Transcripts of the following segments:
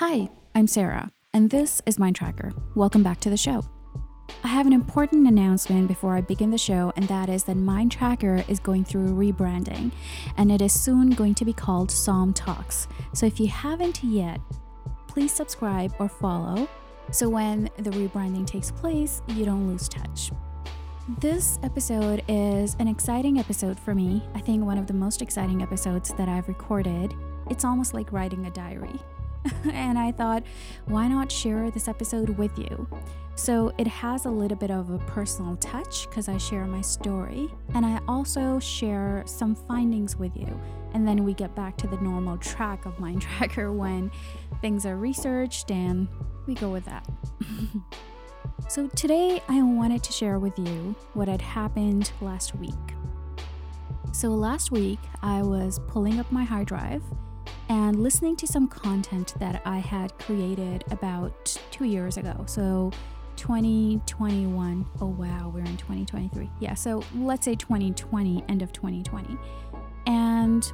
Hi, I'm Sarah, and this is Mind Tracker. Welcome back to the show. I have an important announcement before I begin the show, and that is that Mind Tracker is going through rebranding, and it is soon going to be called Psalm Talks. So if you haven't yet, please subscribe or follow so when the rebranding takes place, you don't lose touch. This episode is an exciting episode for me. I think one of the most exciting episodes that I've recorded. It's almost like writing a diary. and I thought, why not share this episode with you? So it has a little bit of a personal touch because I share my story and I also share some findings with you. And then we get back to the normal track of Mind Tracker when things are researched and we go with that. so today I wanted to share with you what had happened last week. So last week I was pulling up my hard drive and listening to some content that I had created about two years ago. So 2021. Oh, wow, we're in 2023. Yeah, so let's say 2020, end of 2020. And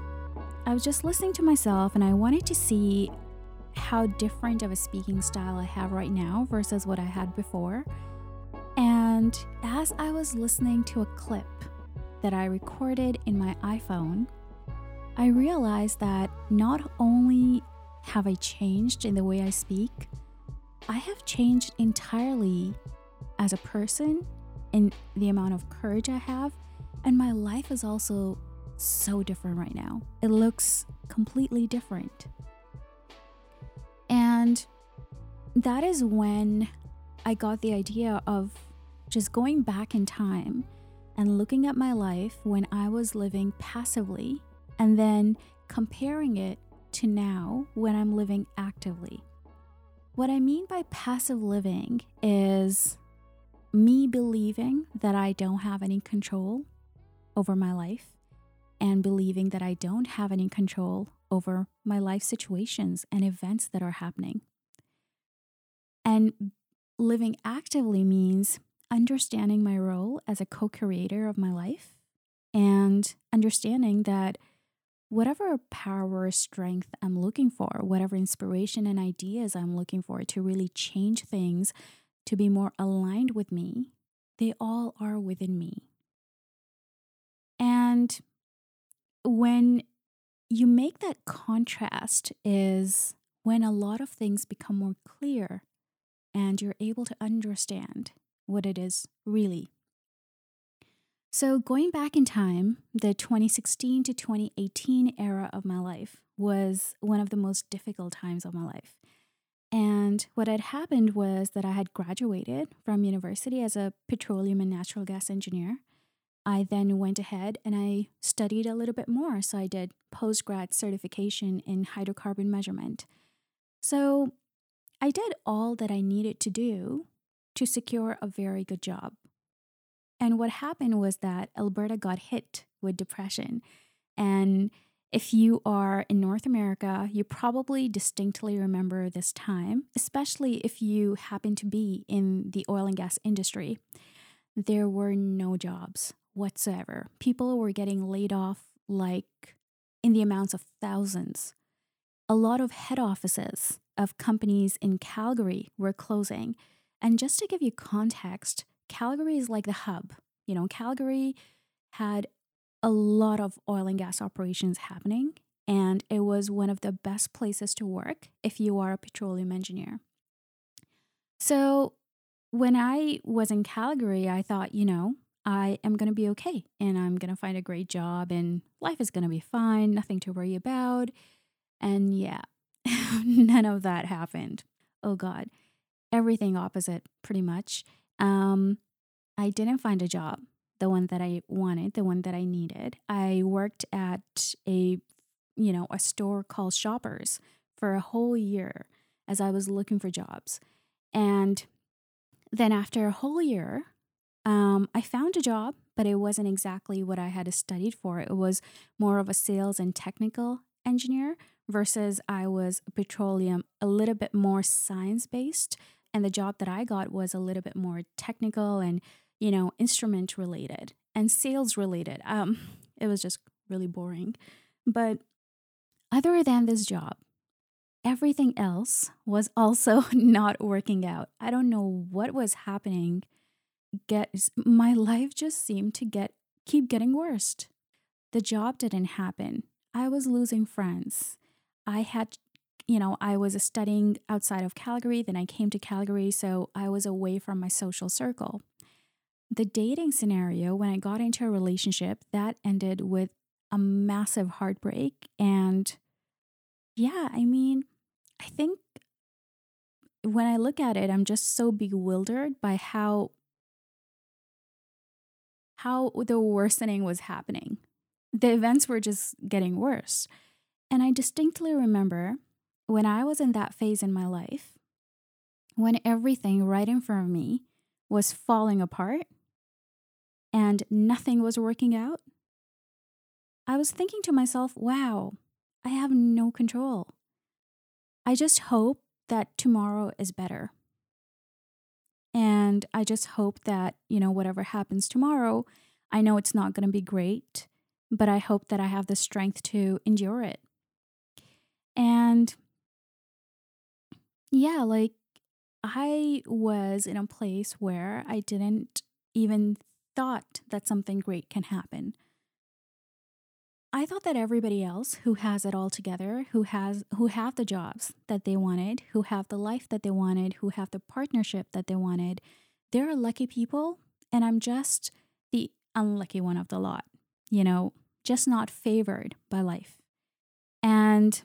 I was just listening to myself and I wanted to see how different of a speaking style I have right now versus what I had before. And as I was listening to a clip that I recorded in my iPhone, I realized that not only have I changed in the way I speak, I have changed entirely as a person in the amount of courage I have, and my life is also so different right now. It looks completely different. And that is when I got the idea of just going back in time and looking at my life when I was living passively and then comparing it to now when I'm living actively. What I mean by passive living is me believing that I don't have any control over my life and believing that I don't have any control over my life situations and events that are happening. And living actively means understanding my role as a co creator of my life and understanding that whatever power strength I'm looking for, whatever inspiration and ideas I'm looking for to really change things to be more aligned with me, they all are within me. And when you make that contrast is when a lot of things become more clear and you're able to understand what it is really so, going back in time, the 2016 to 2018 era of my life was one of the most difficult times of my life. And what had happened was that I had graduated from university as a petroleum and natural gas engineer. I then went ahead and I studied a little bit more. So, I did post grad certification in hydrocarbon measurement. So, I did all that I needed to do to secure a very good job. And what happened was that Alberta got hit with depression. And if you are in North America, you probably distinctly remember this time, especially if you happen to be in the oil and gas industry. There were no jobs whatsoever. People were getting laid off like in the amounts of thousands. A lot of head offices of companies in Calgary were closing. And just to give you context, Calgary is like the hub. You know, Calgary had a lot of oil and gas operations happening, and it was one of the best places to work if you are a petroleum engineer. So, when I was in Calgary, I thought, you know, I am going to be okay and I'm going to find a great job and life is going to be fine, nothing to worry about. And yeah, none of that happened. Oh God, everything opposite, pretty much. Um, I didn't find a job, the one that I wanted, the one that I needed. I worked at a, you know, a store called Shoppers for a whole year as I was looking for jobs. And then after a whole year, um, I found a job, but it wasn't exactly what I had studied for. It was more of a sales and technical engineer versus I was petroleum, a little bit more science based. And the job that I got was a little bit more technical and, you know, instrument related and sales related. Um, it was just really boring. But other than this job, everything else was also not working out. I don't know what was happening. Get my life just seemed to get keep getting worse. The job didn't happen. I was losing friends. I had you know, I was studying outside of Calgary, then I came to Calgary, so I was away from my social circle. The dating scenario, when I got into a relationship, that ended with a massive heartbreak. And yeah, I mean, I think when I look at it, I'm just so bewildered by how how the worsening was happening. The events were just getting worse. And I distinctly remember when I was in that phase in my life, when everything right in front of me was falling apart and nothing was working out, I was thinking to myself, wow, I have no control. I just hope that tomorrow is better. And I just hope that, you know, whatever happens tomorrow, I know it's not going to be great, but I hope that I have the strength to endure it. And yeah, like I was in a place where I didn't even thought that something great can happen. I thought that everybody else who has it all together, who has who have the jobs that they wanted, who have the life that they wanted, who have the partnership that they wanted, they're lucky people and I'm just the unlucky one of the lot. You know, just not favored by life. And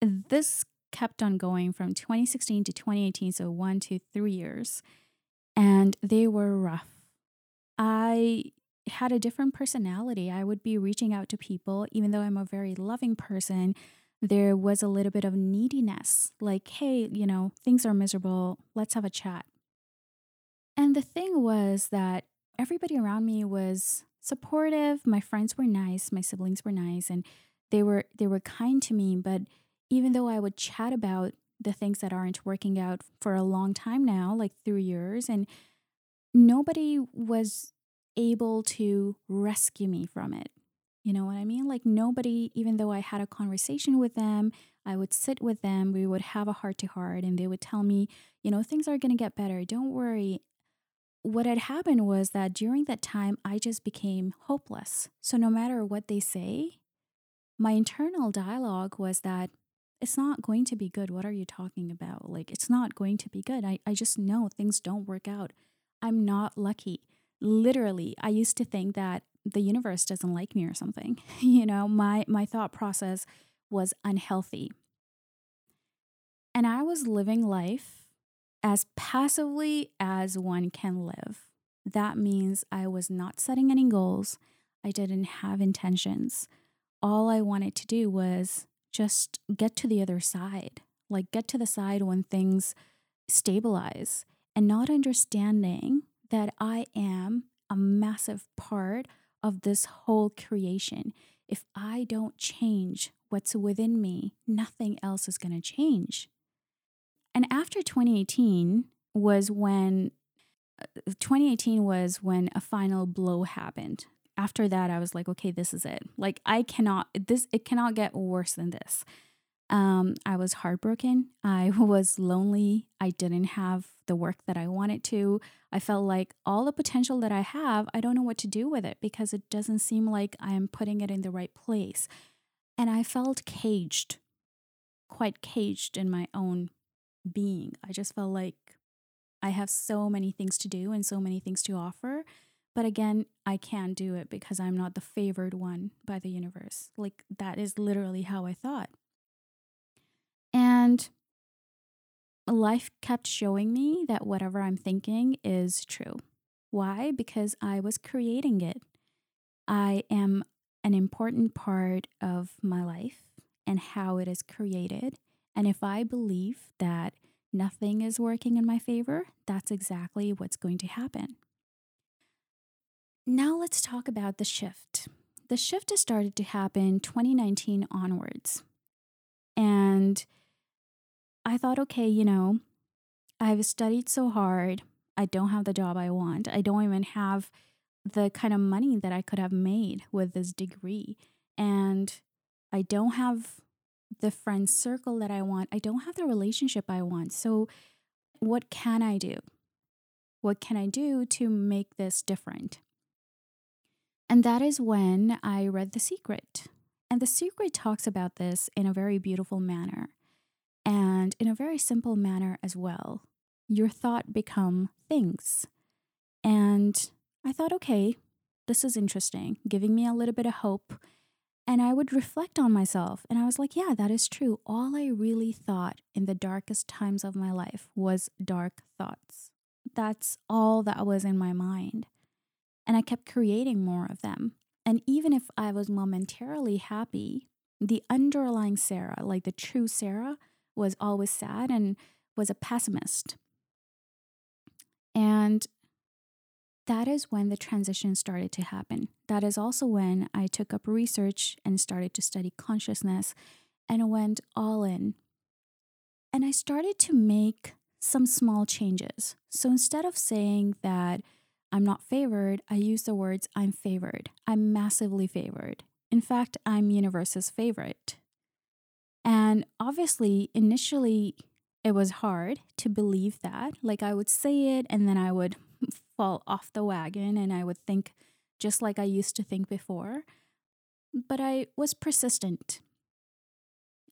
this kept on going from 2016 to 2018, so one to three years, and they were rough. I had a different personality. I would be reaching out to people, even though I'm a very loving person. There was a little bit of neediness, like, hey, you know, things are miserable. Let's have a chat. And the thing was that everybody around me was supportive. My friends were nice, my siblings were nice, and they were they were kind to me. But even though I would chat about the things that aren't working out for a long time now, like three years, and nobody was able to rescue me from it. You know what I mean? Like nobody, even though I had a conversation with them, I would sit with them, we would have a heart to heart, and they would tell me, you know, things are going to get better. Don't worry. What had happened was that during that time, I just became hopeless. So no matter what they say, my internal dialogue was that it's not going to be good. What are you talking about? Like, it's not going to be good. I, I just know things don't work out. I'm not lucky. Literally i used to think that the universe doesn't like me or something. You know my my thought process was unhealthy. And i was living life as passively as one can live. That means i was not setting any goals. I didn't have intentions. All i wanted to do was just get to the other side like get to the side when things stabilize and not understanding that I am a massive part of this whole creation. If I don't change what's within me, nothing else is going to change. And after 2018 was when uh, 2018 was when a final blow happened. After that I was like, okay, this is it. Like I cannot this it cannot get worse than this. Um, I was heartbroken. I was lonely. I didn't have the work that I wanted to. I felt like all the potential that I have, I don't know what to do with it because it doesn't seem like I am putting it in the right place. And I felt caged, quite caged in my own being. I just felt like I have so many things to do and so many things to offer. But again, I can't do it because I'm not the favored one by the universe. Like, that is literally how I thought. And life kept showing me that whatever I'm thinking is true. Why? Because I was creating it. I am an important part of my life and how it is created. And if I believe that nothing is working in my favor, that's exactly what's going to happen. Now let's talk about the shift. The shift has started to happen 2019 onwards. And I thought, okay, you know, I've studied so hard. I don't have the job I want. I don't even have the kind of money that I could have made with this degree. And I don't have the friend circle that I want. I don't have the relationship I want. So, what can I do? What can I do to make this different? And that is when I read The Secret. And The Secret talks about this in a very beautiful manner and in a very simple manner as well. Your thought become things. And I thought, okay, this is interesting, giving me a little bit of hope. And I would reflect on myself. And I was like, yeah, that is true. All I really thought in the darkest times of my life was dark thoughts. That's all that was in my mind. And I kept creating more of them. And even if I was momentarily happy, the underlying Sarah, like the true Sarah, was always sad and was a pessimist. And that is when the transition started to happen. That is also when I took up research and started to study consciousness and went all in. And I started to make some small changes. So instead of saying that I'm not favored, I use the words I'm favored. I'm massively favored. In fact, I'm universe's favorite. And obviously, initially, it was hard to believe that. Like, I would say it and then I would fall off the wagon and I would think just like I used to think before. But I was persistent.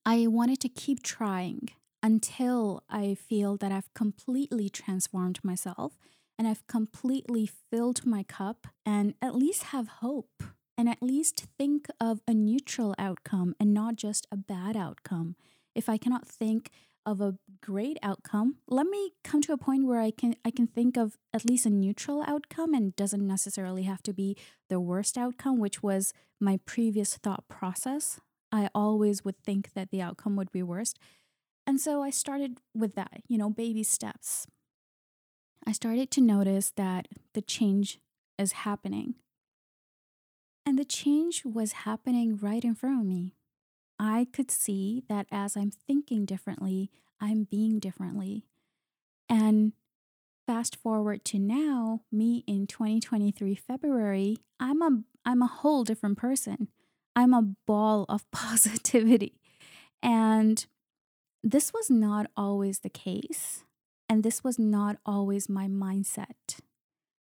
I wanted to keep trying until I feel that I've completely transformed myself and I've completely filled my cup and at least have hope and at least think of a neutral outcome and not just a bad outcome. If I cannot think of a great outcome, let me come to a point where I can I can think of at least a neutral outcome and doesn't necessarily have to be the worst outcome, which was my previous thought process. I always would think that the outcome would be worst. And so I started with that, you know, baby steps. I started to notice that the change is happening. And the change was happening right in front of me. I could see that as I'm thinking differently, I'm being differently. And fast forward to now, me in 2023 February, I'm a I'm a whole different person. I'm a ball of positivity. And this was not always the case, and this was not always my mindset.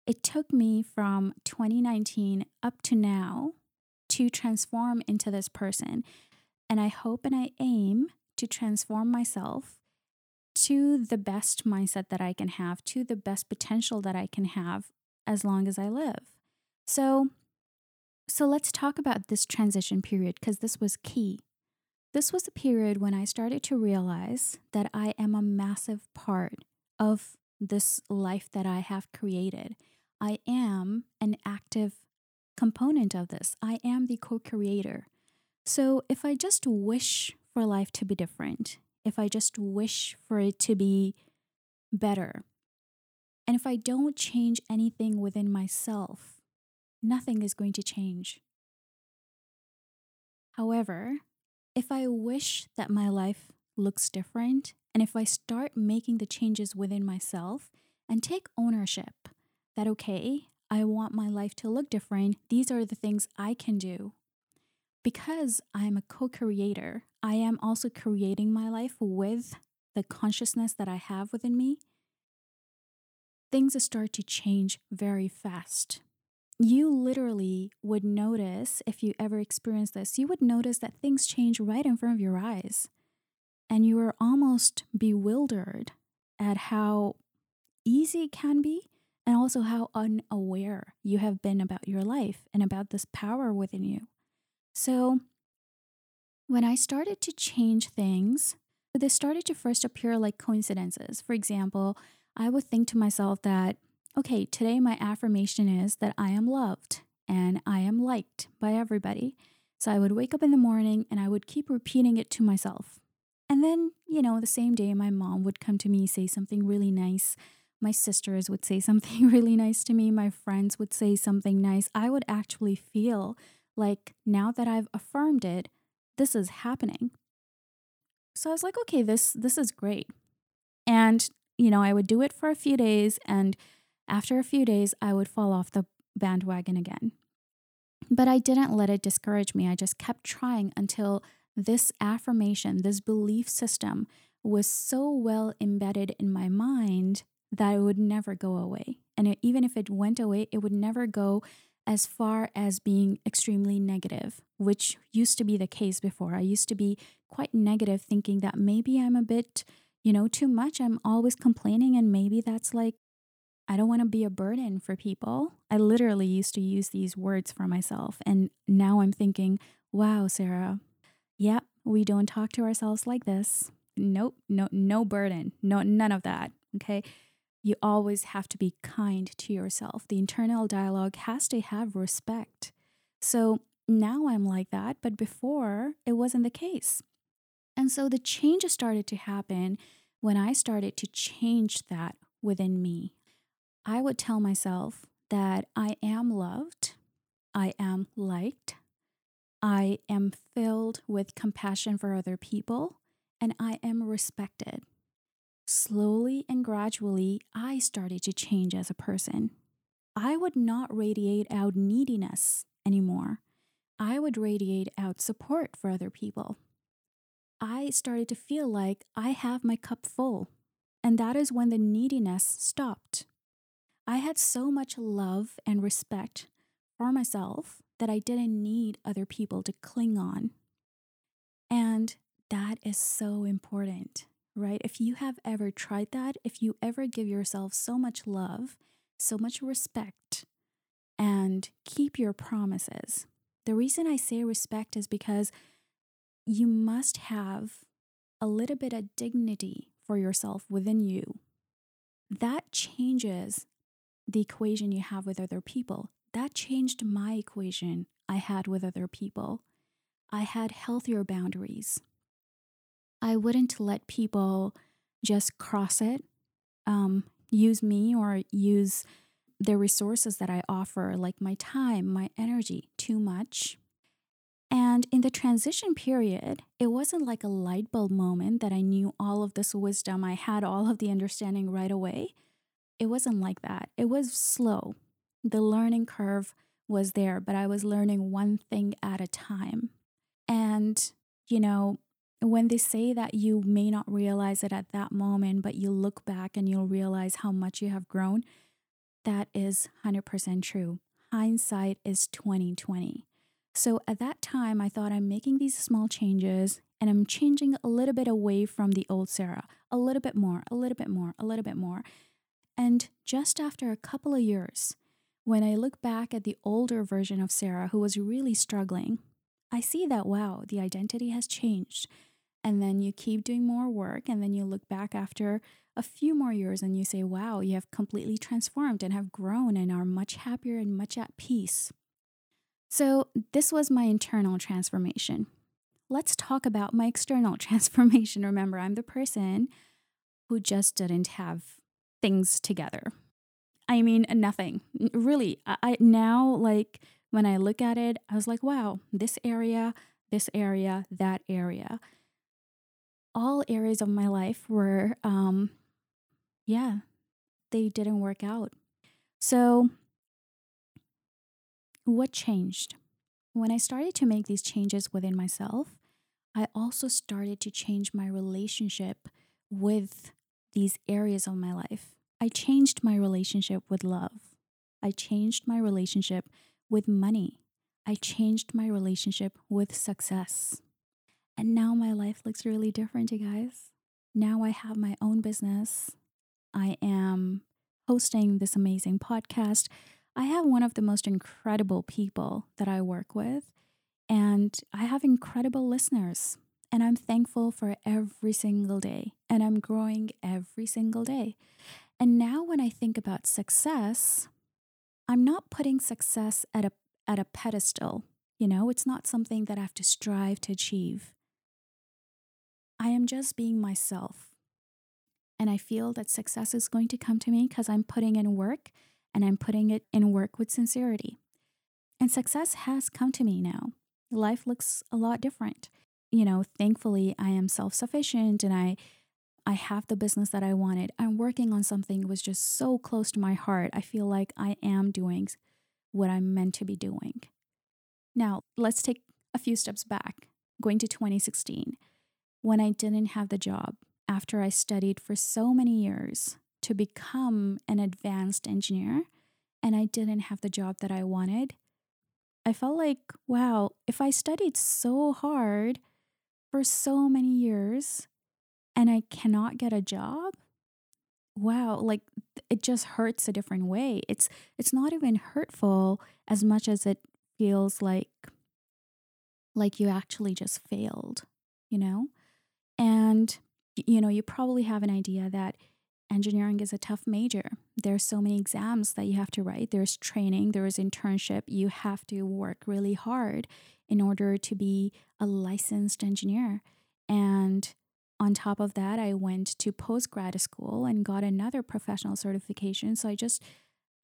It took me from 2019 up to now to transform into this person. And I hope and I aim to transform myself to the best mindset that I can have, to the best potential that I can have as long as I live. So, so let's talk about this transition period because this was key. This was a period when I started to realize that I am a massive part of this life that I have created. I am an active component of this. I am the co creator. So if I just wish for life to be different, if I just wish for it to be better, and if I don't change anything within myself, nothing is going to change. However, if I wish that my life looks different, and if I start making the changes within myself and take ownership that, okay, I want my life to look different, these are the things I can do because I'm a co creator, I am also creating my life with the consciousness that I have within me. Things start to change very fast. You literally would notice, if you ever experience this, you would notice that things change right in front of your eyes. And you are almost bewildered at how easy it can be and also how unaware you have been about your life and about this power within you. So, when I started to change things, they started to first appear like coincidences. For example, I would think to myself that, okay, today my affirmation is that I am loved and I am liked by everybody. So I would wake up in the morning and I would keep repeating it to myself. And then, you know, the same day, my mom would come to me, say something really nice. My sisters would say something really nice to me. My friends would say something nice. I would actually feel like now that I've affirmed it, this is happening. So I was like, okay, this this is great. And you know, I would do it for a few days and after a few days I would fall off the bandwagon again. But I didn't let it discourage me. I just kept trying until this affirmation, this belief system was so well embedded in my mind that it would never go away. And it, even if it went away, it would never go as far as being extremely negative, which used to be the case before. I used to be quite negative, thinking that maybe I'm a bit, you know, too much. I'm always complaining, and maybe that's like, I don't want to be a burden for people. I literally used to use these words for myself. And now I'm thinking, wow, Sarah, yep, we don't talk to ourselves like this. Nope, no, no burden, no, none of that. Okay you always have to be kind to yourself. The internal dialogue has to have respect. So now I'm like that, but before it wasn't the case. And so the changes started to happen when I started to change that within me. I would tell myself that I am loved, I am liked, I am filled with compassion for other people, and I am respected. Slowly and gradually, I started to change as a person. I would not radiate out neediness anymore. I would radiate out support for other people. I started to feel like I have my cup full, and that is when the neediness stopped. I had so much love and respect for myself that I didn't need other people to cling on. And that is so important right? If you have ever tried that, if you ever give yourself so much love, so much respect, and keep your promises, the reason I say respect is because you must have a little bit of dignity for yourself within you. That changes the equation you have with other people. That changed my equation I had with other people. I had healthier boundaries. I wouldn't let people just cross it, um, use me or use the resources that I offer, like my time, my energy, too much. And in the transition period, it wasn't like a light bulb moment that I knew all of this wisdom, I had all of the understanding right away. It wasn't like that. It was slow. The learning curve was there, but I was learning one thing at a time. And, you know, when they say that you may not realize it at that moment, but you look back and you'll realize how much you have grown, that is 100% true. Hindsight is 2020. So at that time, I thought I'm making these small changes and I'm changing a little bit away from the old Sarah, a little bit more, a little bit more, a little bit more. And just after a couple of years, when I look back at the older version of Sarah who was really struggling, I see that wow, the identity has changed and then you keep doing more work and then you look back after a few more years and you say wow you have completely transformed and have grown and are much happier and much at peace. So this was my internal transformation. Let's talk about my external transformation. Remember i'm the person who just didn't have things together. I mean nothing. Really i now like when i look at it i was like wow this area this area that area all areas of my life were, um, yeah, they didn't work out. So, what changed? When I started to make these changes within myself, I also started to change my relationship with these areas of my life. I changed my relationship with love. I changed my relationship with money. I changed my relationship with success. And now my life looks really different, you guys. Now I have my own business. I am hosting this amazing podcast. I have one of the most incredible people that I work with, and I have incredible listeners. And I'm thankful for every single day, and I'm growing every single day. And now, when I think about success, I'm not putting success at a, at a pedestal. You know, it's not something that I have to strive to achieve. I am just being myself. And I feel that success is going to come to me because I'm putting in work and I'm putting it in work with sincerity. And success has come to me now. Life looks a lot different. You know, thankfully I am self-sufficient and I I have the business that I wanted. I'm working on something that was just so close to my heart. I feel like I am doing what I'm meant to be doing. Now, let's take a few steps back going to 2016, when I didn't have the job after I studied for so many years to become an advanced engineer and I didn't have the job that I wanted, I felt like, wow, if I studied so hard for so many years and I cannot get a job, wow, like it just hurts a different way. It's it's not even hurtful as much as it feels like like you actually just failed, you know? And you know, you probably have an idea that engineering is a tough major. There's so many exams that you have to write. There's training, there's internship. You have to work really hard in order to be a licensed engineer. And on top of that, I went to post grad school and got another professional certification. So I just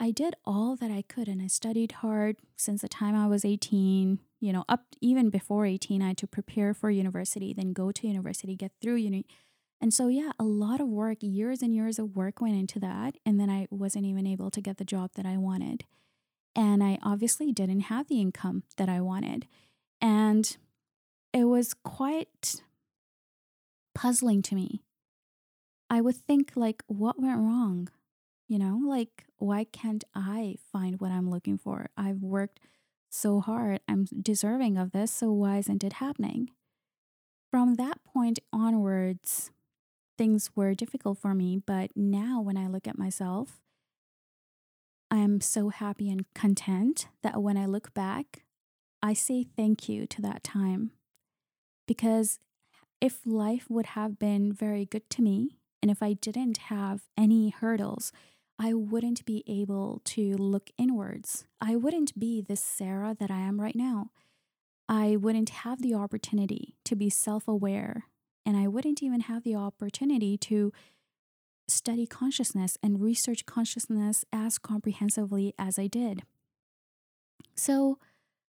I did all that I could and I studied hard since the time I was 18, you know, up even before 18 I had to prepare for university, then go to university, get through uni and so, yeah, a lot of work, years and years of work went into that. And then I wasn't even able to get the job that I wanted. And I obviously didn't have the income that I wanted. And it was quite puzzling to me. I would think, like, what went wrong? You know, like, why can't I find what I'm looking for? I've worked so hard. I'm deserving of this. So why isn't it happening? From that point onwards, things were difficult for me. But now, when I look at myself, I am so happy and content that when I look back, I say thank you to that time. Because if life would have been very good to me, and if I didn't have any hurdles, I wouldn't be able to look inwards. I wouldn't be this Sarah that I am right now. I wouldn't have the opportunity to be self aware and I wouldn't even have the opportunity to study consciousness and research consciousness as comprehensively as I did. So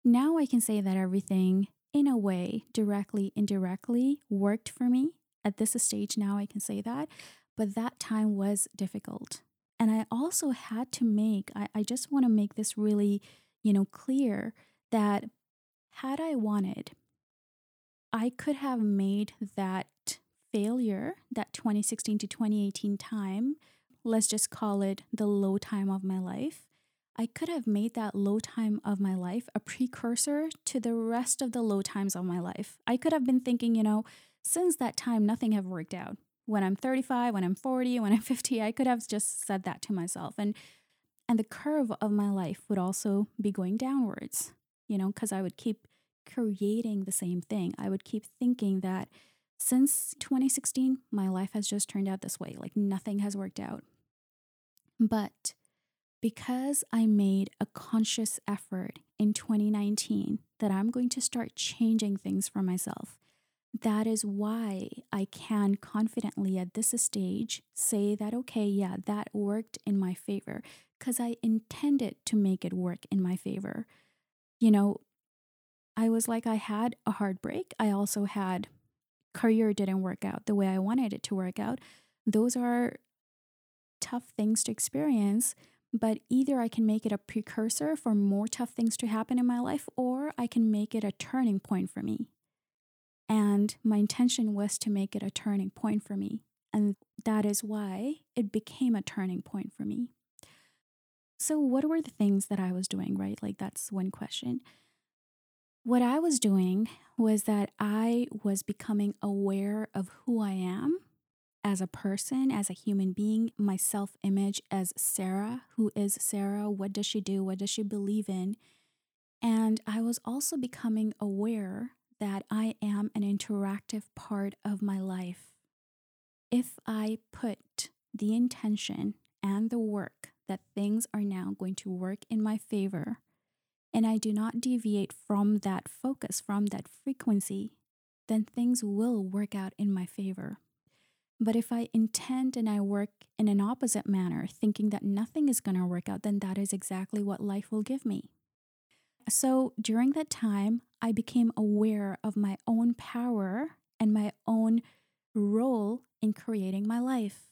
now I can say that everything, in a way, directly, indirectly, worked for me. At this stage, now I can say that. But that time was difficult. And I also had to make, I, I just want to make this really, you know, clear that had I wanted, I could have made that failure, that 2016 to 2018 time, let's just call it the low time of my life. I could have made that low time of my life a precursor to the rest of the low times of my life. I could have been thinking, you know, since that time, nothing have worked out. When I'm 35, when I'm 40, when I'm 50, I could have just said that to myself. And and the curve of my life would also be going downwards, you know, because I would keep creating the same thing. I would keep thinking that since 2016, my life has just turned out this way, like nothing has worked out. But because I made a conscious effort in 2019 that I'm going to start changing things for myself, that is why I can confidently at this stage say that, okay, yeah, that worked in my favor because I intended to make it work in my favor. You know, I was like, I had a heartbreak. I also had career didn't work out the way I wanted it to work out. Those are tough things to experience, but either I can make it a precursor for more tough things to happen in my life, or I can make it a turning point for me. And my intention was to make it a turning point for me. And that is why it became a turning point for me. So, what were the things that I was doing, right? Like, that's one question. What I was doing was that I was becoming aware of who I am as a person, as a human being, my self image as Sarah. Who is Sarah? What does she do? What does she believe in? And I was also becoming aware that I am an interactive part of my life. If I put the intention and the work that things are now going to work in my favor, and I do not deviate from that focus, from that frequency, then things will work out in my favor. But if I intend and I work in an opposite manner, thinking that nothing is going to work out, then that is exactly what life will give me. So during that time, I became aware of my own power and my own role in creating my life.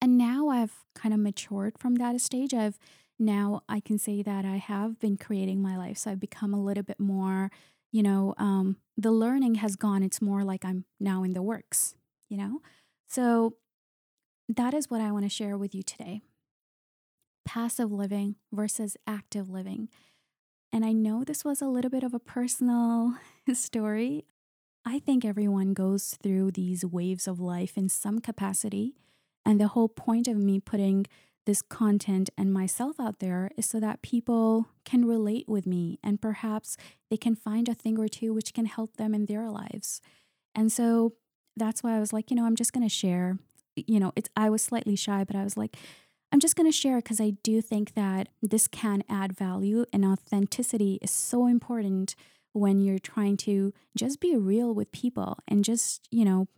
And now I've kind of matured from that stage. I've now I can say that I have been creating my life. So I've become a little bit more, you know, um, the learning has gone, it's more like I'm now in the works, you know? So that is what I want to share with you today passive living versus active living. And I know this was a little bit of a personal story. I think everyone goes through these waves of life in some capacity. And the whole point of me putting this content and myself out there is so that people can relate with me and perhaps they can find a thing or two which can help them in their lives. And so that's why I was like, you know, I'm just going to share. You know, it's I was slightly shy, but I was like, I'm just going to share because I do think that this can add value and authenticity is so important when you're trying to just be real with people and just, you know,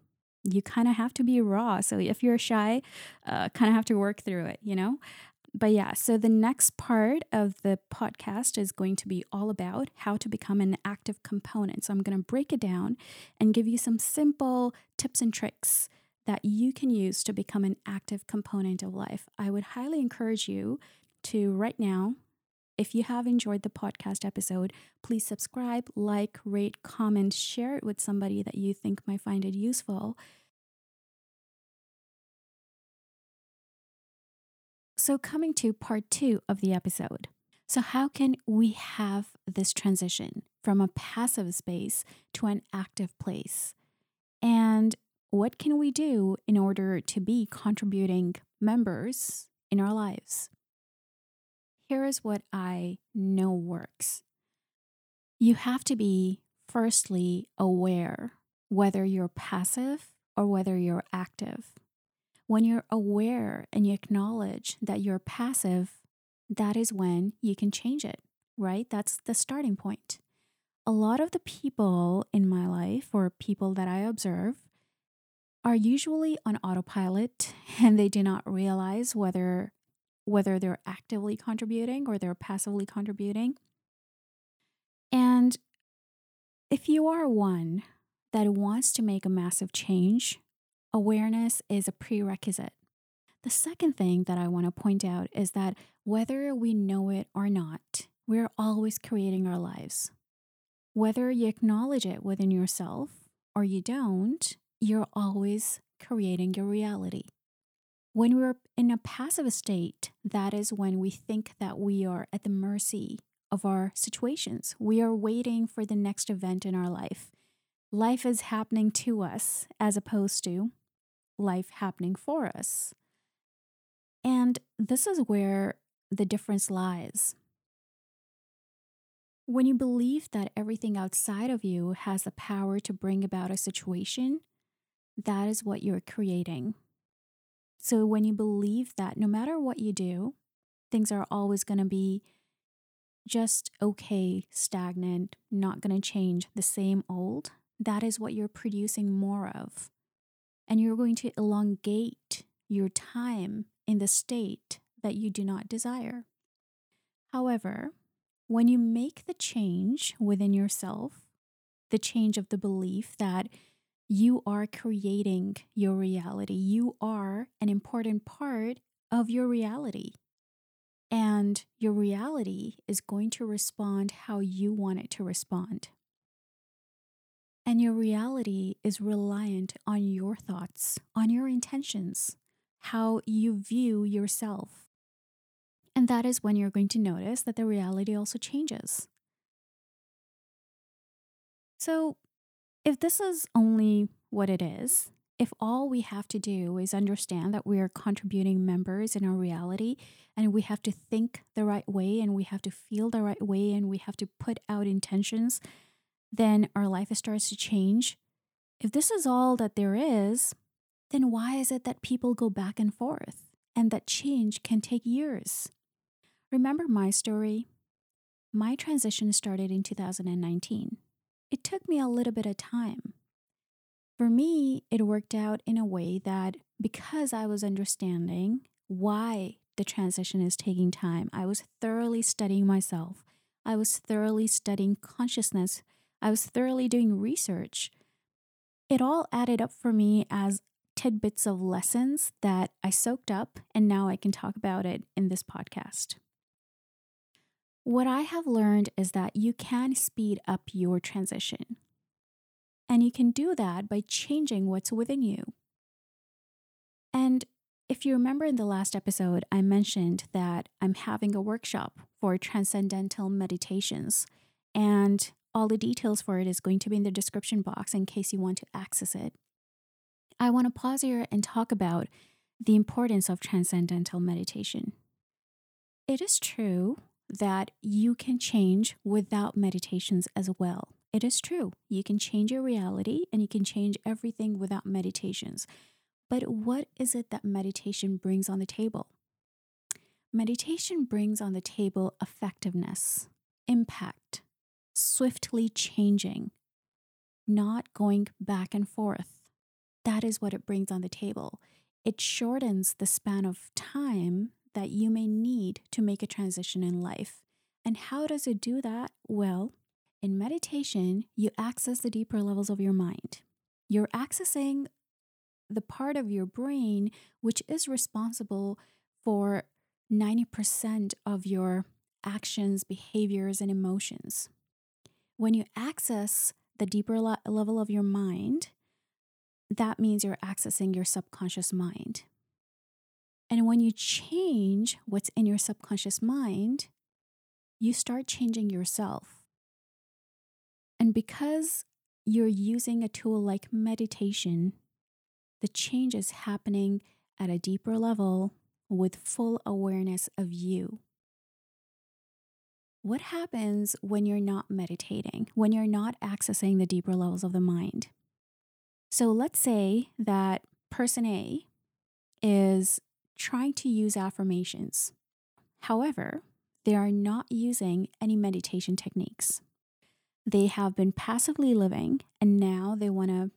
you kind of have to be raw. So if you're shy, uh, kind of have to work through it, you know? But yeah, so the next part of the podcast is going to be all about how to become an active component. So I'm going to break it down and give you some simple tips and tricks that you can use to become an active component of life. I would highly encourage you to right now, if you have enjoyed the podcast episode, please subscribe, like, rate, comment, share it with somebody that you think might find it useful. So, coming to part two of the episode. So, how can we have this transition from a passive space to an active place? And what can we do in order to be contributing members in our lives? Here is what I know works. You have to be, firstly, aware whether you're passive or whether you're active. When you're aware and you acknowledge that you're passive, that is when you can change it, right? That's the starting point. A lot of the people in my life or people that I observe are usually on autopilot and they do not realize whether whether they're actively contributing or they're passively contributing. And if you are one that wants to make a massive change, awareness is a prerequisite. The second thing that I want to point out is that whether we know it or not, we're always creating our lives. Whether you acknowledge it within yourself or you don't, you're always creating your reality. When we're in a passive state, that is when we think that we are at the mercy of our situations. We are waiting for the next event in our life. Life is happening to us as opposed to life happening for us. And this is where the difference lies. When you believe that everything outside of you has the power to bring about a situation, that is what you're creating. So when you believe that no matter what you do, things are always going to be just okay, stagnant, not going to change, the same old, that is what you're producing more of. And you're going to elongate your time in the state that you do not desire. However, when you make the change within yourself, the change of the belief that you are creating your reality. You are an important part of your reality. And your reality is going to respond how you want it to respond. And your reality is reliant on your thoughts, on your intentions, how you view yourself. And that is when you're going to notice that the reality also changes. So, if this is only what it is, if all we have to do is understand that we are contributing members in our reality and we have to think the right way and we have to feel the right way and we have to put out intentions, then our life starts to change. If this is all that there is, then why is it that people go back and forth and that change can take years? Remember my story? My transition started in 2019. It took me a little bit of time. For me, it worked out in a way that because I was understanding why the transition is taking time, I was thoroughly studying myself. I was thoroughly studying consciousness. I was thoroughly doing research. It all added up for me as tidbits of lessons that I soaked up, and now I can talk about it in this podcast. What I have learned is that you can speed up your transition. And you can do that by changing what's within you. And if you remember in the last episode, I mentioned that I'm having a workshop for transcendental meditations. And all the details for it is going to be in the description box in case you want to access it. I want to pause here and talk about the importance of transcendental meditation. It is true that you can change without meditations as well. It is true. You can change your reality and you can change everything without meditations. But what is it that meditation brings on the table? Meditation brings on the table effectiveness, impact, swiftly changing, not going back and forth. That is what it brings on the table. It shortens the span of time that you may need to make a transition in life. And how does it do that? Well, in meditation, you access the deeper levels of your mind. You're accessing the part of your brain which is responsible for 90% of your actions, behaviors, and emotions. When you access the deeper level of your mind, that means you're accessing your subconscious mind. And when you change what's in your subconscious mind, you start changing yourself. And because you're using a tool like meditation, the change is happening at a deeper level with full awareness of you. What happens when you're not meditating, when you're not accessing the deeper levels of the mind? So let's say that person A is trying to use affirmations. However, they are not using any meditation techniques. They have been passively living and now they want to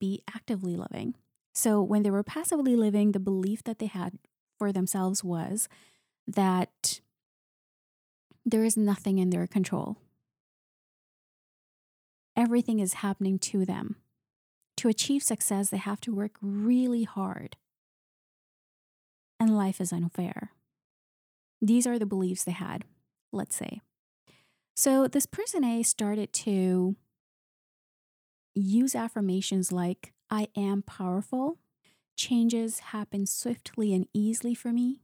be actively living. So, when they were passively living, the belief that they had for themselves was that there is nothing in their control. Everything is happening to them. To achieve success, they have to work really hard and life is unfair. These are the beliefs they had, let's say. So this person A started to use affirmations like, I am powerful, changes happen swiftly and easily for me,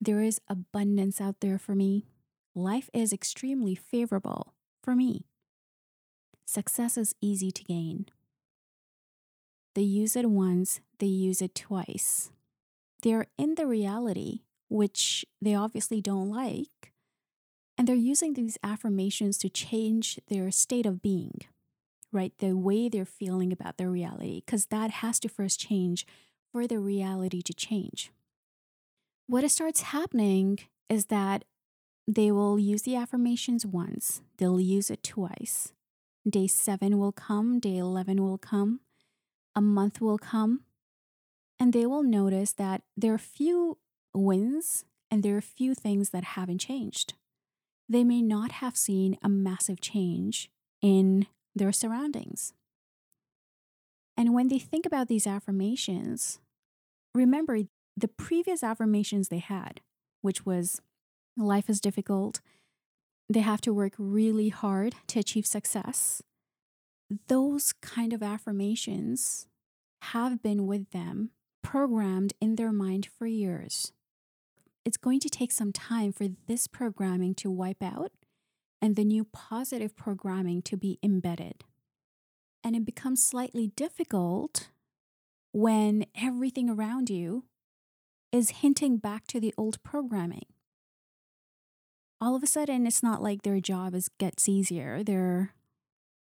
there is abundance out there for me, life is extremely favorable for me, success is easy to gain. They use it once, they use it twice they're in the reality, which they obviously don't like, and they're using these affirmations to change their state of being, right? The way they're feeling about their reality, because that has to first change for the reality to change. What starts happening is that they will use the affirmations once, they'll use it twice. Day seven will come, day 11 will come, a month will come, and they will notice that there are few wins and there are few things that haven't changed. They may not have seen a massive change in their surroundings. And when they think about these affirmations, remember the previous affirmations they had, which was life is difficult, they have to work really hard to achieve success. Those kind of affirmations have been with them programmed in their mind for years. It's going to take some time for this programming to wipe out and the new positive programming to be embedded. And it becomes slightly difficult when everything around you is hinting back to the old programming. All of a sudden, it's not like their job is gets easier. Their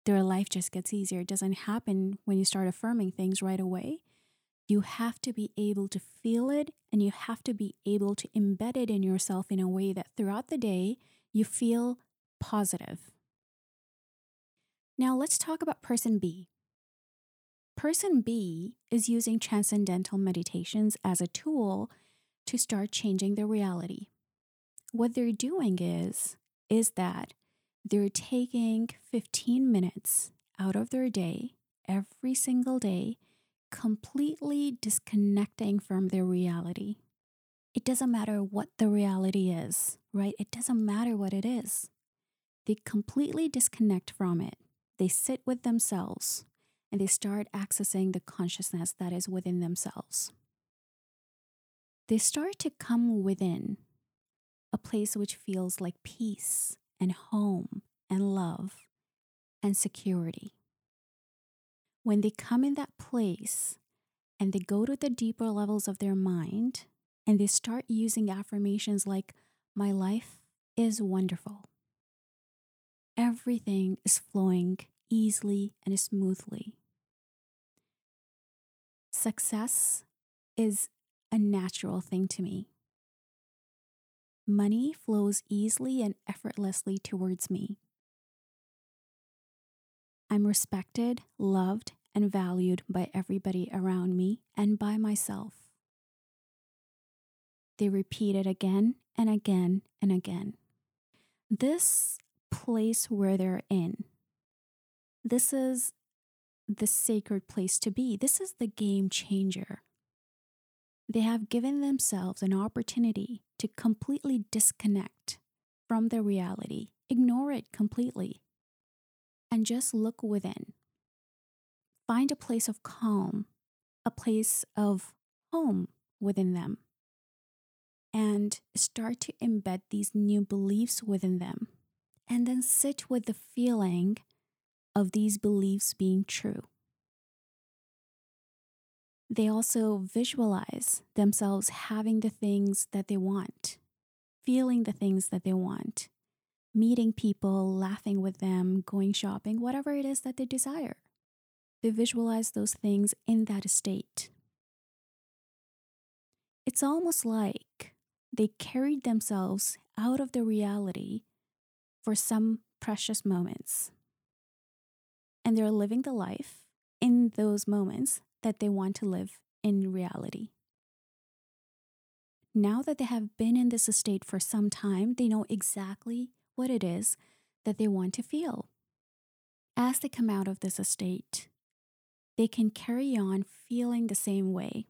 their life just gets easier. It doesn't happen when you start affirming things right away you have to be able to feel it and you have to be able to embed it in yourself in a way that throughout the day you feel positive. Now, let's talk about person B. Person B is using transcendental meditations as a tool to start changing their reality. What they're doing is is that they're taking 15 minutes out of their day every single day completely disconnecting from their reality. It doesn't matter what the reality is, right? It doesn't matter what it is. They completely disconnect from it. They sit with themselves and they start accessing the consciousness that is within themselves. They start to come within a place which feels like peace and home and love and security. When they come in that place and they go to the deeper levels of their mind and they start using affirmations like, My life is wonderful. Everything is flowing easily and smoothly. Success is a natural thing to me. Money flows easily and effortlessly towards me. I'm respected, loved, and valued by everybody around me and by myself. They repeat it again and again and again. This place where they're in, this is the sacred place to be. This is the game changer. They have given themselves an opportunity to completely disconnect from their reality, ignore it completely, and just look within. Find a place of calm, a place of home within them, and start to embed these new beliefs within them. And then sit with the feeling of these beliefs being true. They also visualize themselves having the things that they want, feeling the things that they want, meeting people, laughing with them, going shopping, whatever it is that they desire. They visualize those things in that state. It's almost like they carried themselves out of the reality for some precious moments. And they're living the life in those moments that they want to live in reality. Now that they have been in this state for some time, they know exactly what it is that they want to feel. As they come out of this estate, they can carry on feeling the same way.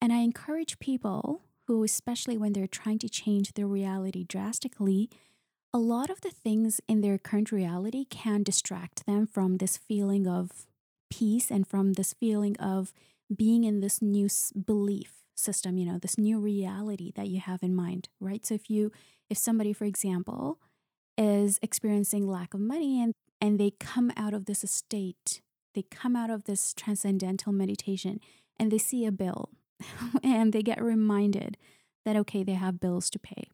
And I encourage people who, especially when they're trying to change their reality drastically, a lot of the things in their current reality can distract them from this feeling of peace and from this feeling of being in this new belief system, you know, this new reality that you have in mind, right? So if you if somebody for example is experiencing lack of money and and they come out of this state, they come out of this transcendental meditation and they see a bill and they get reminded that okay, they have bills to pay.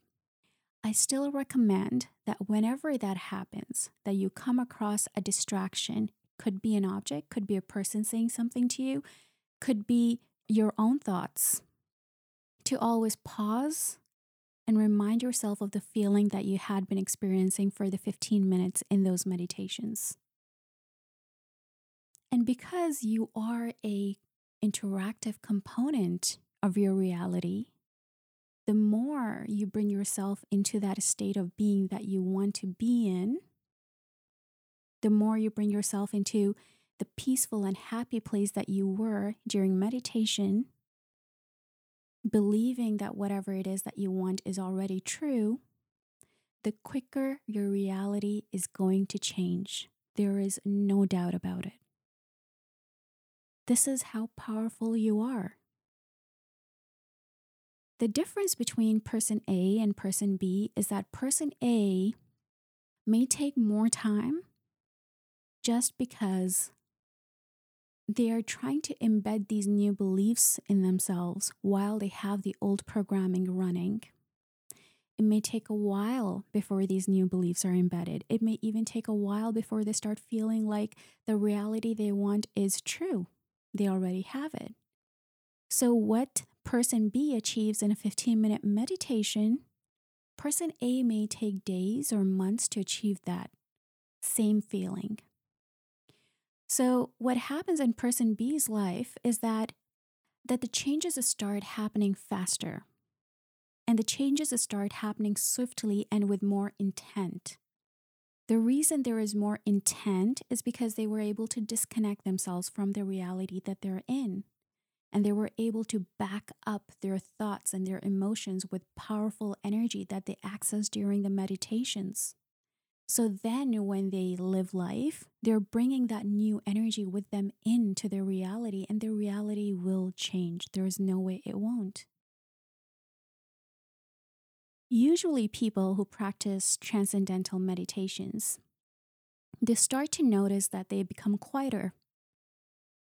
I still recommend that whenever that happens, that you come across a distraction could be an object, could be a person saying something to you, could be your own thoughts. To always pause and remind yourself of the feeling that you had been experiencing for the 15 minutes in those meditations. And because you are a interactive component of your reality, the more you bring yourself into that state of being that you want to be in, the more you bring yourself into the peaceful and happy place that you were during meditation, believing that whatever it is that you want is already true, the quicker your reality is going to change. There is no doubt about it. This is how powerful you are. The difference between person A and person B is that person A may take more time just because they are trying to embed these new beliefs in themselves while they have the old programming running. It may take a while before these new beliefs are embedded. It may even take a while before they start feeling like the reality they want is true. They already have it. So, what person B achieves in a 15 minute meditation, person A may take days or months to achieve that same feeling. So what happens in person B's life is that that the changes start happening faster. And the changes start happening swiftly and with more intent. The reason there is more intent is because they were able to disconnect themselves from the reality that they're in. And they were able to back up their thoughts and their emotions with powerful energy that they access during the meditations. So then, when they live life, they're bringing that new energy with them into their reality, and their reality will change. There is no way it won't. Usually, people who practice transcendental meditations, they start to notice that they become quieter.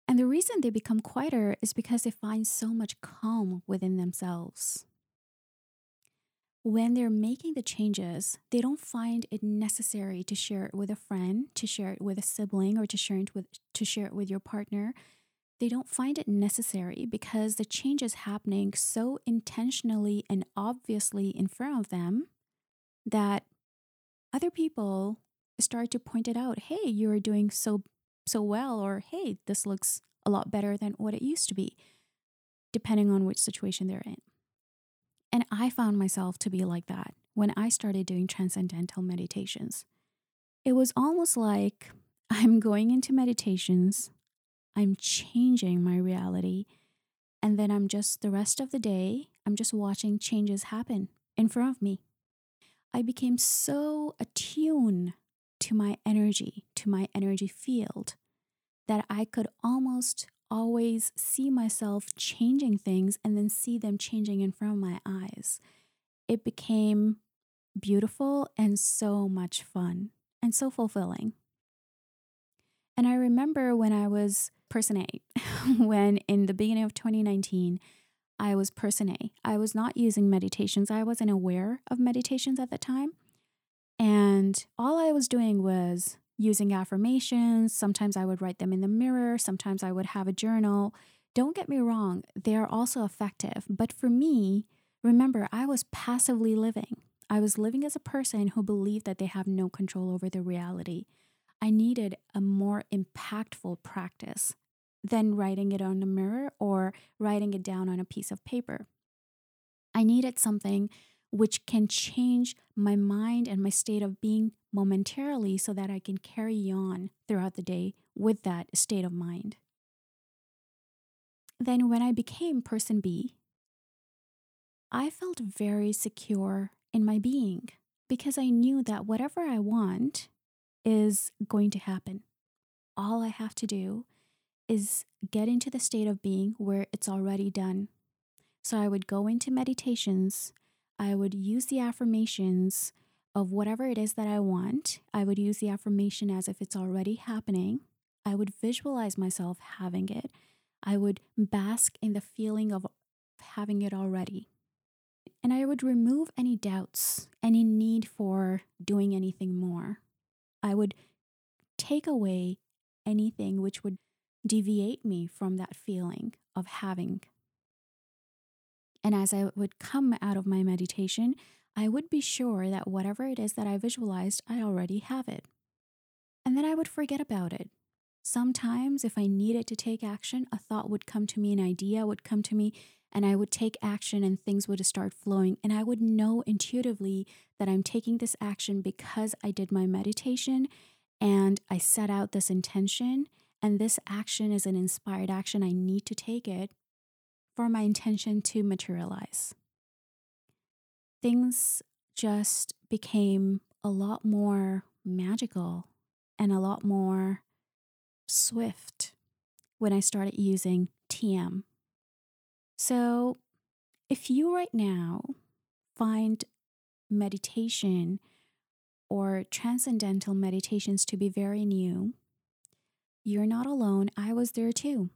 And the reason they become quieter is because they find so much calm within themselves when they're making the changes, they don't find it necessary to share it with a friend, to share it with a sibling, or to share it with to share it with your partner. They don't find it necessary because the change is happening so intentionally and obviously in front of them that other people start to point it out. Hey, you're doing so so well, or hey, this looks a lot better than what it used to be, depending on which situation they're in. And I found myself to be like that when I started doing transcendental meditations. It was almost like I'm going into meditations, I'm changing my reality, and then I'm just the rest of the day, I'm just watching changes happen in front of me. I became so attuned to my energy, to my energy field, that I could almost always see myself changing things and then see them changing in front of my eyes. It became beautiful and so much fun and so fulfilling. And I remember when I was person A, when in the beginning of 2019, I was person A. I was not using meditations. I wasn't aware of meditations at the time. And all I was doing was using affirmations. Sometimes I would write them in the mirror. Sometimes I would have a journal. Don't get me wrong, they are also effective. But for me, remember, I was passively living. I was living as a person who believed that they have no control over their reality. I needed a more impactful practice than writing it on the mirror or writing it down on a piece of paper. I needed something which can change my mind and my state of being momentarily so that I can carry on throughout the day with that state of mind. Then, when I became person B, I felt very secure in my being because I knew that whatever I want is going to happen. All I have to do is get into the state of being where it's already done. So I would go into meditations I would use the affirmations of whatever it is that I want. I would use the affirmation as if it's already happening. I would visualize myself having it. I would bask in the feeling of having it already. And I would remove any doubts, any need for doing anything more. I would take away anything which would deviate me from that feeling of having and as I would come out of my meditation, I would be sure that whatever it is that I visualized, I already have it. And then I would forget about it. Sometimes, if I needed to take action, a thought would come to me, an idea would come to me, and I would take action and things would start flowing. And I would know intuitively that I'm taking this action because I did my meditation and I set out this intention. And this action is an inspired action. I need to take it for my intention to materialize. Things just became a lot more magical and a lot more swift when I started using TM. So, if you right now find meditation or transcendental meditations to be very new, you're not alone. I was there too.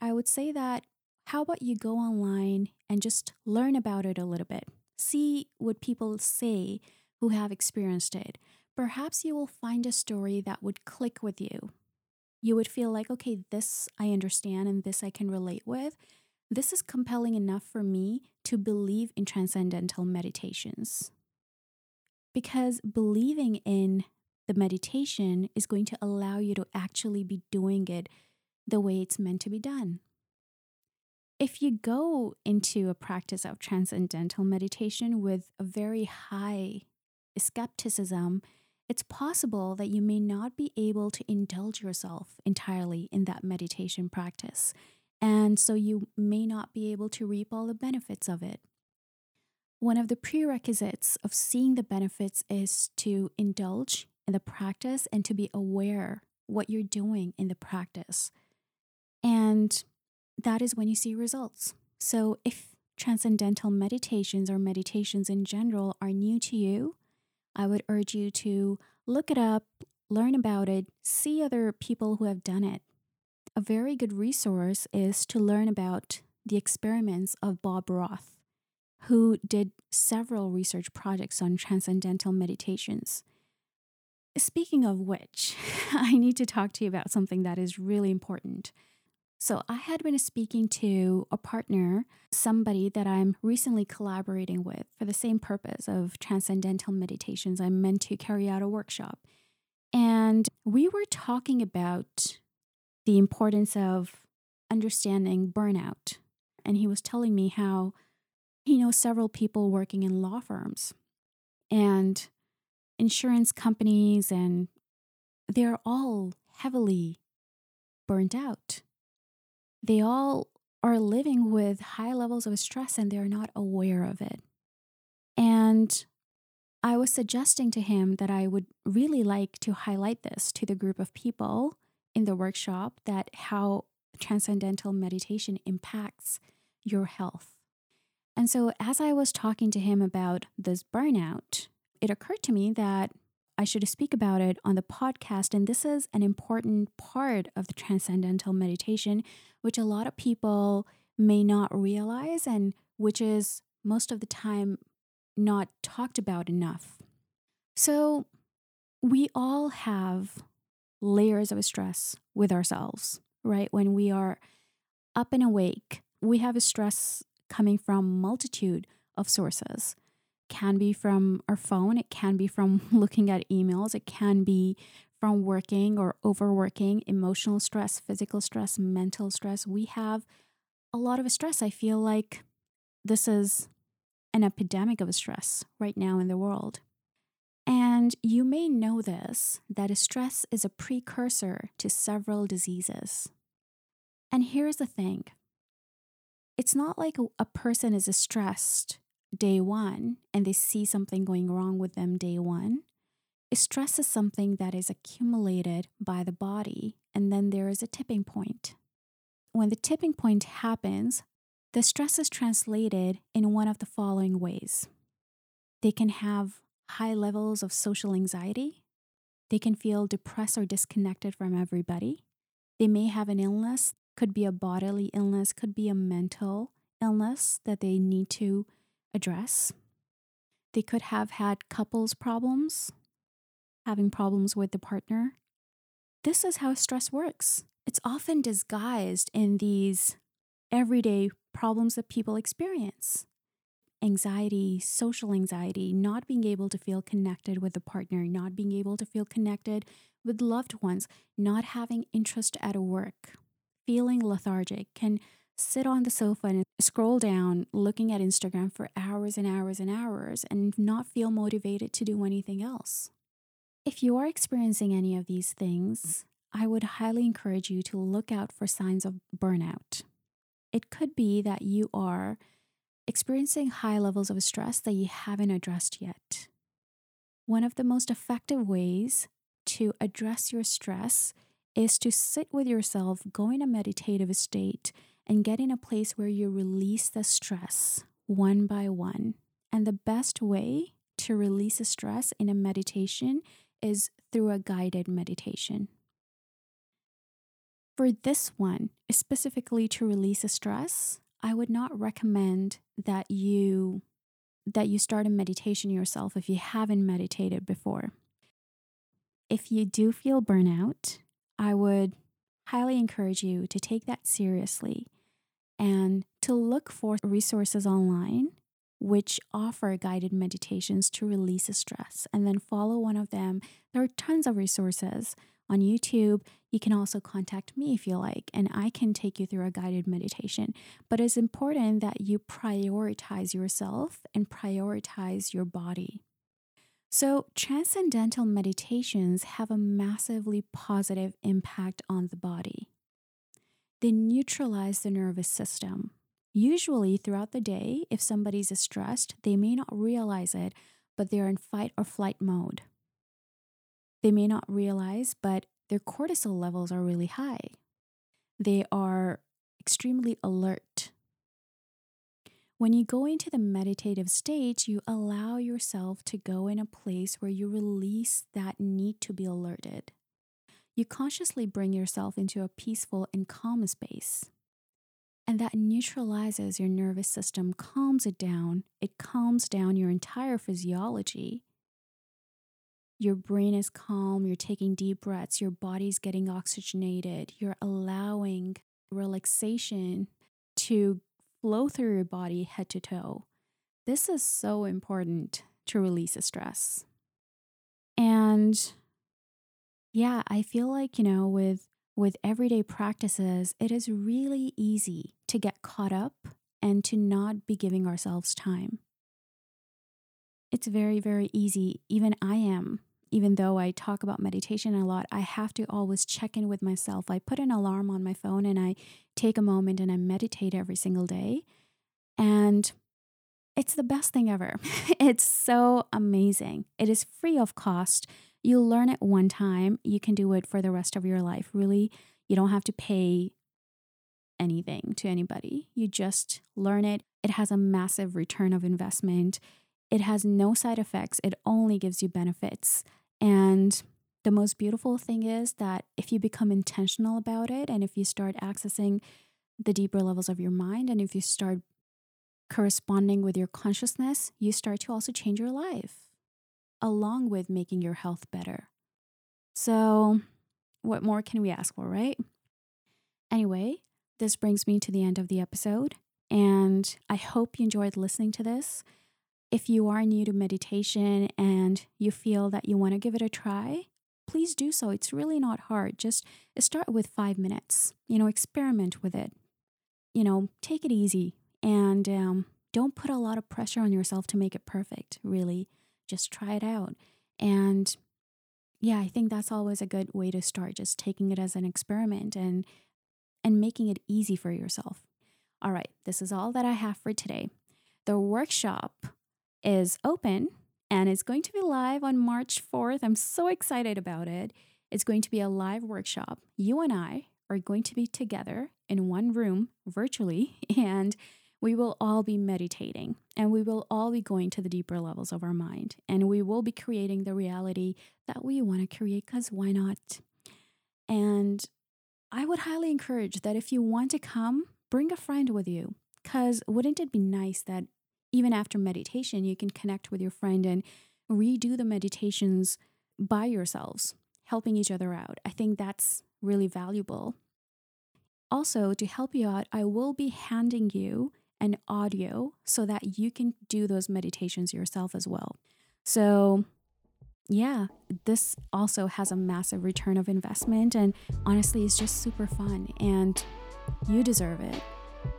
I would say that how about you go online and just learn about it a little bit? See what people say who have experienced it. Perhaps you will find a story that would click with you. You would feel like, okay, this I understand and this I can relate with. This is compelling enough for me to believe in transcendental meditations. Because believing in the meditation is going to allow you to actually be doing it the way it's meant to be done if you go into a practice of transcendental meditation with a very high skepticism, it's possible that you may not be able to indulge yourself entirely in that meditation practice. And so you may not be able to reap all the benefits of it. one of the prerequisites of seeing the benefits is to indulge in the practice and to be aware what you're doing in the practice. And that is when you see results. So if transcendental meditations or meditations in general are new to you, I would urge you to look it up, learn about it, see other people who have done it. A very good resource is to learn about the experiments of Bob Roth, who did several research projects on transcendental meditations. Speaking of which, I need to talk to you about something that is really important. So, I had been speaking to a partner, somebody that I'm recently collaborating with for the same purpose of transcendental meditations. I'm meant to carry out a workshop. And we were talking about the importance of understanding burnout. And he was telling me how he knows several people working in law firms and insurance companies, and they're all heavily burnt out they all are living with high levels of stress and they're not aware of it. And I was suggesting to him that I would really like to highlight this to the group of people in the workshop that how transcendental meditation impacts your health. And so, as I was talking to him about this burnout, it occurred to me that I should speak about it on the podcast. And this is an important part of the transcendental meditation, which a lot of people may not realize and which is most of the time not talked about enough. So, we all have layers of stress with ourselves, right? When we are up and awake, we have a stress coming from multitude of sources can be from our phone, it can be from looking at emails, it can be from working or overworking, emotional stress, physical stress, mental stress. We have a lot of stress. I feel like this is an epidemic of stress right now in the world. And you may know this that stress is a precursor to several diseases. And here's the thing it's not like a person is stressed day one and they see something going wrong with them day one, stress is something that is accumulated by the body, and then there is a tipping point. When the tipping point happens, the stress is translated in one of the following ways. They can have high levels of social anxiety. They can feel depressed or disconnected from everybody. They may have an illness, could be a bodily illness, could be a mental illness that they need to address. They could have had couples problems, having problems with the partner. This is how stress works. It's often disguised in these everyday problems that people experience anxiety, social anxiety, not being able to feel connected with the partner, not being able to feel connected with loved ones, not having interest at work, feeling lethargic can sit on the sofa and scroll down looking at Instagram for hours and hours and hours and not feel motivated to do anything else. If you are experiencing any of these things, I would highly encourage you to look out for signs of burnout. It could be that you are experiencing high levels of stress that you haven't addressed yet. One of the most effective ways to address your stress is to sit with yourself, go in a meditative state, and get in a place where you release the stress one by one. And the best way to release stress in a meditation is through a guided meditation. For this one, specifically to release stress, I would not recommend that you that you start a meditation yourself if you haven't meditated before. If you do feel burnout, I would highly encourage you to take that seriously and to look for resources online which offer guided meditations to release stress and then follow one of them. There are tons of resources on YouTube. You can also contact me if you like, and I can take you through a guided meditation. But it's important that you prioritize yourself and prioritize your body. So, transcendental meditations have a massively positive impact on the body. They neutralize the nervous system. Usually, throughout the day, if somebody's stressed, they may not realize it, but they're in fight or flight mode. They may not realize, but their cortisol levels are really high. They are extremely alert. When you go into the meditative state, you allow yourself to go in a place where you release that need to be alerted. You consciously bring yourself into a peaceful and calm space. And that neutralizes your nervous system, calms it down. It calms down your entire physiology. Your brain is calm, you're taking deep breaths, your body's getting oxygenated, you're allowing relaxation to flow through your body head to toe. This is so important to release the stress. And yeah, I feel like, you know, with with everyday practices, it is really easy to get caught up and to not be giving ourselves time. It's very, very easy. Even I am even though I talk about meditation a lot, I have to always check in with myself. I put an alarm on my phone and I take a moment and I meditate every single day. And it's the best thing ever. it's so amazing. It is free of cost. You learn it one time, you can do it for the rest of your life. Really, you don't have to pay anything to anybody. You just learn it. It has a massive return of investment. It has no side effects, it only gives you benefits. And the most beautiful thing is that if you become intentional about it and if you start accessing the deeper levels of your mind and if you start corresponding with your consciousness, you start to also change your life along with making your health better. So, what more can we ask for, right? Anyway, this brings me to the end of the episode, and I hope you enjoyed listening to this. If you are new to meditation and you feel that you want to give it a try, please do so. It's really not hard. Just start with five minutes. You know, experiment with it. You know, take it easy and um, don't put a lot of pressure on yourself to make it perfect, really. Just try it out. And yeah, I think that's always a good way to start, just taking it as an experiment and and making it easy for yourself. All right, this is all that I have for today. The workshop is open and it's going to be live on March 4th. I'm so excited about it. It's going to be a live workshop. You and I are going to be together in one room virtually, and we will all be meditating and we will all be going to the deeper levels of our mind. And we will be creating the reality that we want to create because why not? And I would highly encourage that if you want to come, bring a friend with you. Because wouldn't it be nice that even after meditation, you can connect with your friend and redo the meditations by yourselves, helping each other out. I think that's really valuable. Also, to help you out, I will be handing you an audio so that you can do those meditations yourself as well. So, yeah, this also has a massive return of investment, and honestly, it's just super fun, and you deserve it.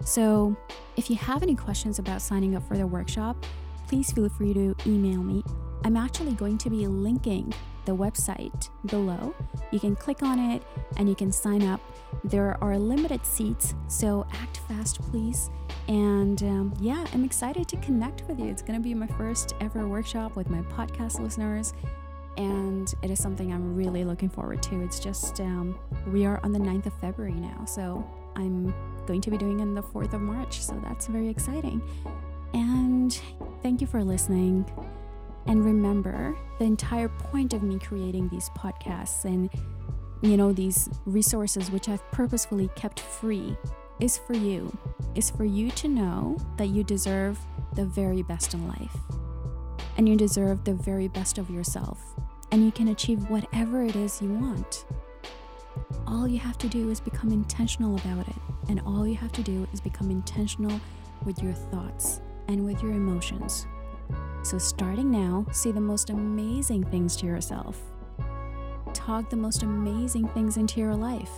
So, if you have any questions about signing up for the workshop, please feel free to email me. I'm actually going to be linking the website below. You can click on it and you can sign up. There are limited seats, so act fast, please. And um, yeah, I'm excited to connect with you. It's going to be my first ever workshop with my podcast listeners. And it is something I'm really looking forward to. It's just, um, we are on the 9th of February now. So I'm going to be doing it on the 4th of March. So that's very exciting. And thank you for listening. And remember, the entire point of me creating these podcasts and you know these resources which I've purposefully kept free is for you. Is for you to know that you deserve the very best in life. And you deserve the very best of yourself. And you can achieve whatever it is you want. All you have to do is become intentional about it. And all you have to do is become intentional with your thoughts and with your emotions. So, starting now, say the most amazing things to yourself. Talk the most amazing things into your life.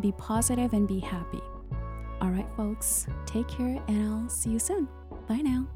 Be positive and be happy. All right, folks, take care, and I'll see you soon. Bye now.